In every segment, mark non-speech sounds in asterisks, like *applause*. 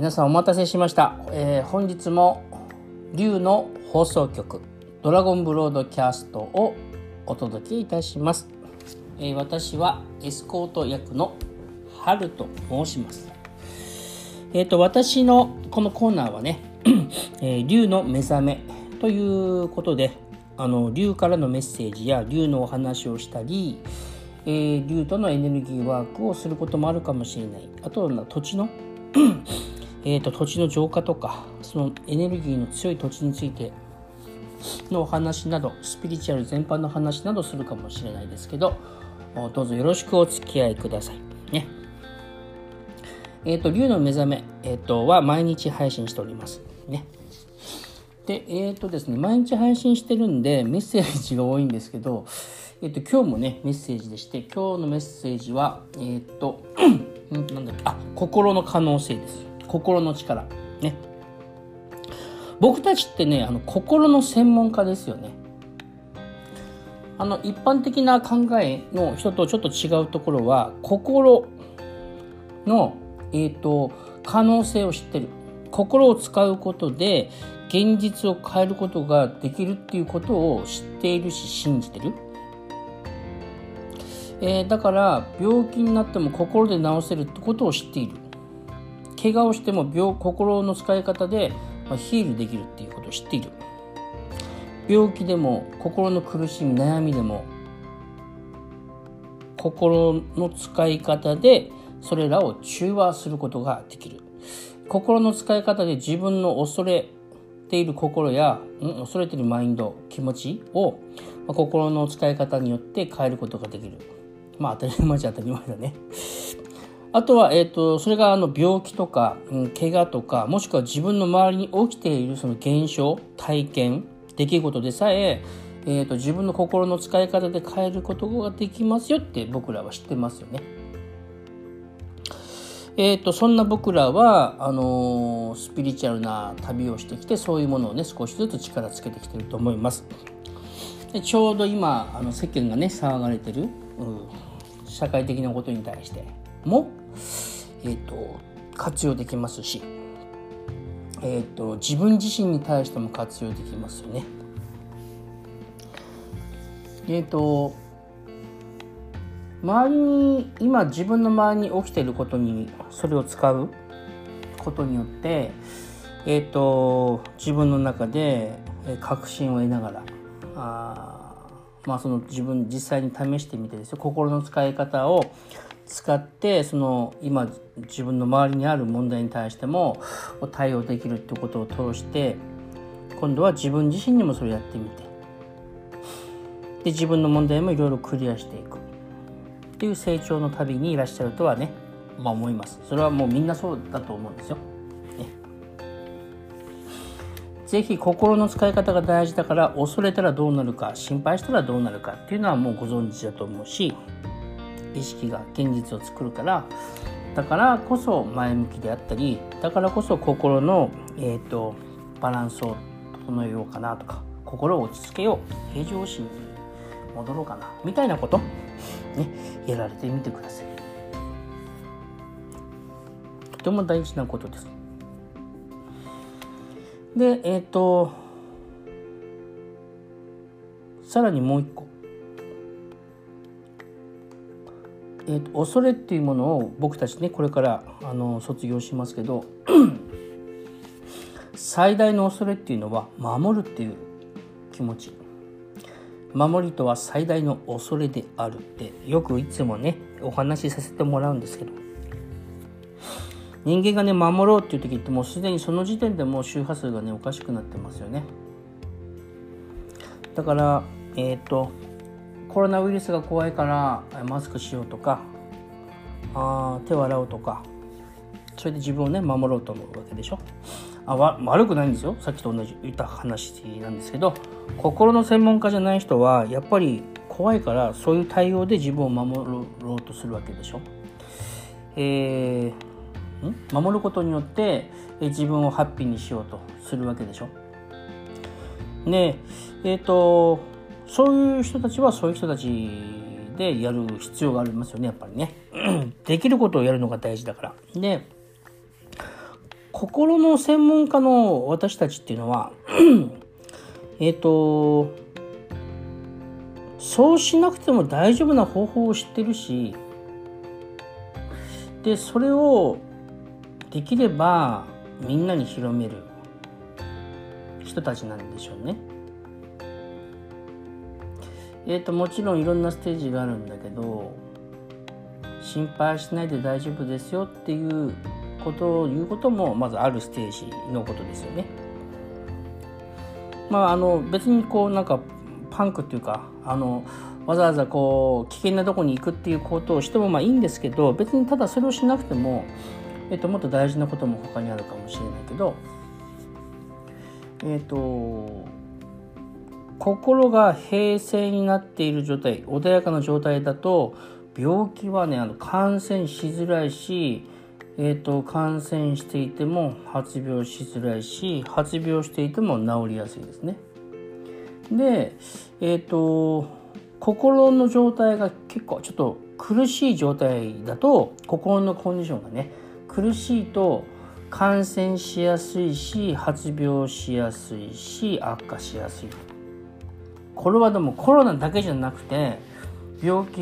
皆さんお待たせしました、えー本日も龍の放送局ドラゴンブロードキャストをお届けいたします、えー私はエスコート役の春と申します。えっ、と私のこのコーナーはね、えー龍の目覚めということであの龍からのメッセージや龍のお話をしたり、えー龍とのエネルギーワークをすることもあるかもしれない。あとは土地のえーと土地の浄化とかそのエネルギーの強い土地についてのお話などスピリチュアル全般の話などするかもしれないですけどどうぞよろしくお付き合いください。ね。えっ、と龍の目覚め、えー、とは毎日配信しております。ね。でえっ、とですね毎日配信してるんでメッセージが多いんですけどえっ、と今日もねメッセージでして今日のメッセージはえっ、と *clears throat* んなんだっけあ心の可能性です。心の力。ね。僕たちってねあの心の専門家ですよね。あの一般的な考えの人とちょっと違うところは心の、えー、と可能性を知ってる。心を使うことで現実を変えることができるっていうことを知っているし信じてる。えーだから病気になっても心で治せるってことを知っている。怪我をしても病心の使い方で、ヒールできるっていうことを知っている。病気でも心の苦しみ悩みでも心の使い方でそれらを中和することができる。心の使い方で自分の恐れている心や、ん恐れているマインド気持ちを、ま心の使い方によって変えることができる。まあ当たり前じゃ当たり前だね。あとは、えー、とそれがあの病気とか、うん、怪我とかもしくは自分の周りに起きているその現象体験出来事でさええー、と自分の心の使い方で変えることができますよって僕らは知ってますよね。えー、とそんな僕らはあのスピリチュアルな旅をしてきてそういうものをね少しずつ力つけてきてると思います。でちょうど今あの世間がね騒がれてる、うん社会的なことに対しても、えー、と活用できますし、えー、と自分自身に対しても活用できますよね。えっ、と周りに今自分の周りに起きていることにそれを使うことによって、えー、と自分の中で確信を得ながらあまあその自分実際に試してみてですよ心の使い方を使ってその今自分の周りにある問題に対しても対応できるってことを通して今度は自分自身にもそれやってみてで自分の問題もいろいろクリアしていく。っていう成長の旅にいらっしゃるとはね、まあ、思います。それはもうみんなそうだと思うんですよ。ね、ぜひ心の使い方が大事だから恐れたらどうなるか心配したらどうなるかっていうのはもうご存知だと思うし意識が現実を作るからだからこそ前向きであったりだからこそ心の、えー、とバランスを整えようかなとか心を落ち着けよう平常心に戻ろうかなみたいなことねやられてみてください。とても大事なことです。でえっ、とさらにもう一個。えーと恐れっていうものを僕たちねこれからあの卒業しますけど *clears throat* 最大の恐れっていうのは守るっていう気持ち。守りとは最大の恐れであるってよくいつもねお話しさせてもらうんですけど。人間がね守ろうっていう時ってもうすでにその時点でもう周波数がねおかしくなってますよね。だからえっ、とコロナウイルスが怖いからマスクしようとかあ手を洗うとかそれで自分をね守ろうと思うわけでしょあわ悪くないんですよさっきと同じ言った話なんですけど心の専門家じゃない人はやっぱり怖いからそういう対応で自分を守ろうとするわけでしょ。えーん？守ることによって自分をハッピーにしようとするわけでしょ。でえっ、とそういう人たちはそういう人たちでやる必要がありますよねやっぱりね。*clears throat* できることをやるのが大事だから。で心の専門家の私たちっていうのは *clears throat* えっとそうしなくても大丈夫な方法を知ってるしでそれをできればみんなに広める人たちなんでしょうね。えーと、もちろんいろんなステージがあるんだけど心配しないで大丈夫ですよっていうことを言うこともまずあるステージのことですよね。まああの別にこうなんかパンクっていうかあのわざわざこう危険なとこに行くっていうことをしてもまあいいんですけど別にただそれをしなくても、えっと、もっと大事なことも他にあるかもしれないけどえっと心が平静になっている状態穏やかな状態だと病気はねあの感染しづらいし、えーと、感染していても発病しづらいし発病していても治りやすいですね。でえっ、ー、と心の状態が結構ちょっと苦しい状態だと心のコンディションがね苦しいと感染しやすいし発病しやすいし悪化しやすいこれはでもコロナだけじゃなくて病気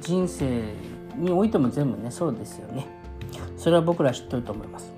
人生においても全部ねそうですよね。それは僕ら知ってると思います。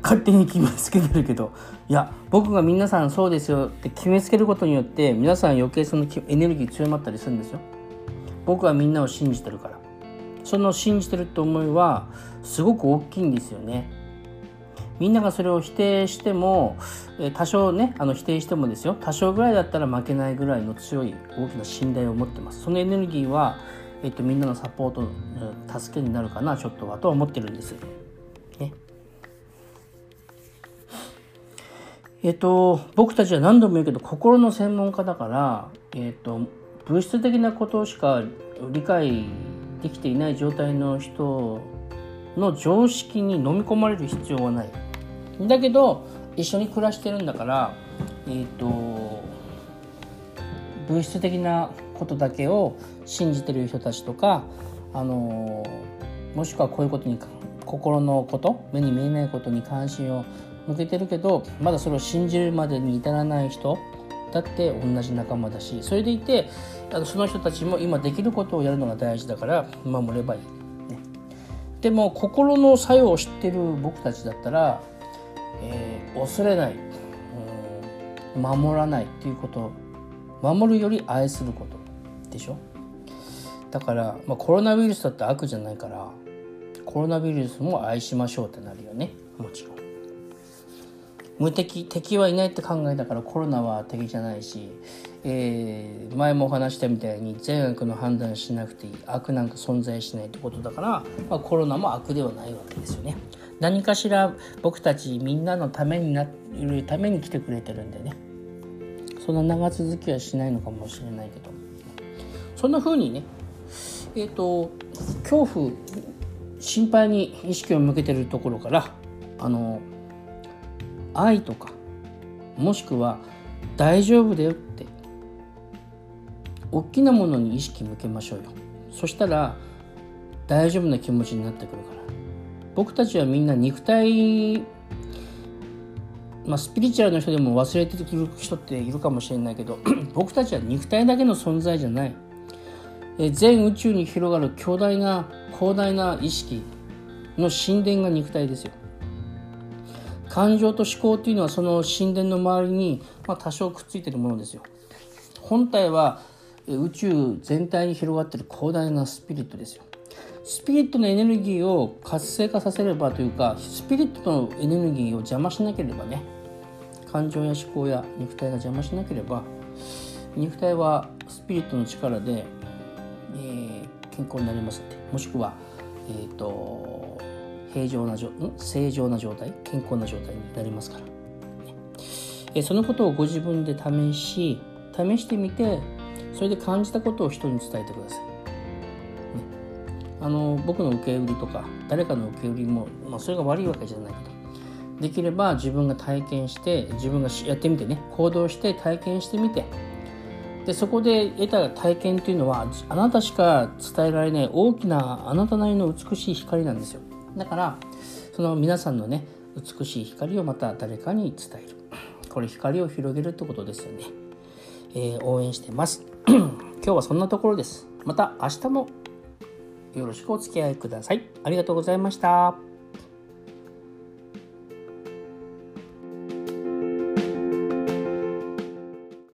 勝手に決めつけてるけどいや僕が皆さんそうですよって決めつけることによって皆さん余計そのエネルギー強まったりするんですよ。僕はみんなを信じてるから。その信じてるって思いはすごく大きいんですよね。みんながそれを否定しても多少ねあの否定してもですよ。多少ぐらいだったら負けないぐらいの強い大きな信頼を持ってます。そのエネルギーは、えっと、みんなのサポート助けになるかなちょっとはと思ってるんです。ね。えっと、僕たちは何度も言うけど心の専門家だから、えっと、物質的なことしか理解できていない状態の人の常識に飲み込まれる必要はない。だけど一緒に暮らしてるんだから、えっと、物質的なことだけを信じてる人たちとかあのもしくはこういうことに心のこと目に見えないことに関心を向けてるけどまだそれを信じるまでに至らない人だって同じ仲間だしそれでいてあのその人たちも今できることをやるのが大事だから守ればいい。でも心の作用を知ってる僕たちだったら、えー、恐れない、う、守らないっていうこと守るより愛することでしょ？だから、まあ、コロナウイルスだって悪じゃないからコロナウイルスも愛しましょうってなるよねもちろん。無敵敵はいないって考えたからコロナは敵じゃないし、えー、前もお話したみたいに善悪の判断しなくていい悪なんか存在しないってことだから、まあ、コロナも悪ではないわけですよね何かしら僕たちみんなのためになるために来てくれてるんでね。そんな長続きはしないのかもしれないけど。そんな風にねえっ、ー、と恐怖心配に意識を向けてるところからあの愛とかもしくは大丈夫だよって大きなものに意識向けましょうよ。そしたら大丈夫な気持ちになってくるから。僕たちはみんな肉体まあ、スピリチュアルの人でも忘れてくる人っているかもしれないけど *clears throat* 僕たちは肉体だけの存在じゃないえ全宇宙に広がる強大な広大な意識の神殿が肉体ですよ感情と思考っていうのはその神殿の周りに、ま、多少くっついてるものですよ。本体は宇宙全体に広がってる広大なスピリットですよ。スピリットのエネルギーを活性化させればというかスピリットのエネルギーを邪魔しなければね感情や思考や肉体が邪魔しなければ肉体はスピリットの力で、えー、健康になります。のでもしくは、えーと平常な正常な状態？健康な状態になりますから、ね、えそのことをご自分で試し試してみてそれで感じたことを人に伝えてください、あの僕の受け売りとか誰かの受け売りも、まあ、それが悪いわけじゃないけどできれば自分が体験して自分がやってみてね。行動して体験してみて。でそこで得た体験っていうのはあなたしか伝えられない大きなあなたなりの美しい光なんですよ。だからその皆さんのね美しい光をまた誰かに伝える。これ光を広げるってことですよね、えー、応援してます。*coughs* 今日はそんなところです。また明日も。よろしくお付き合いください。ありがとうございました。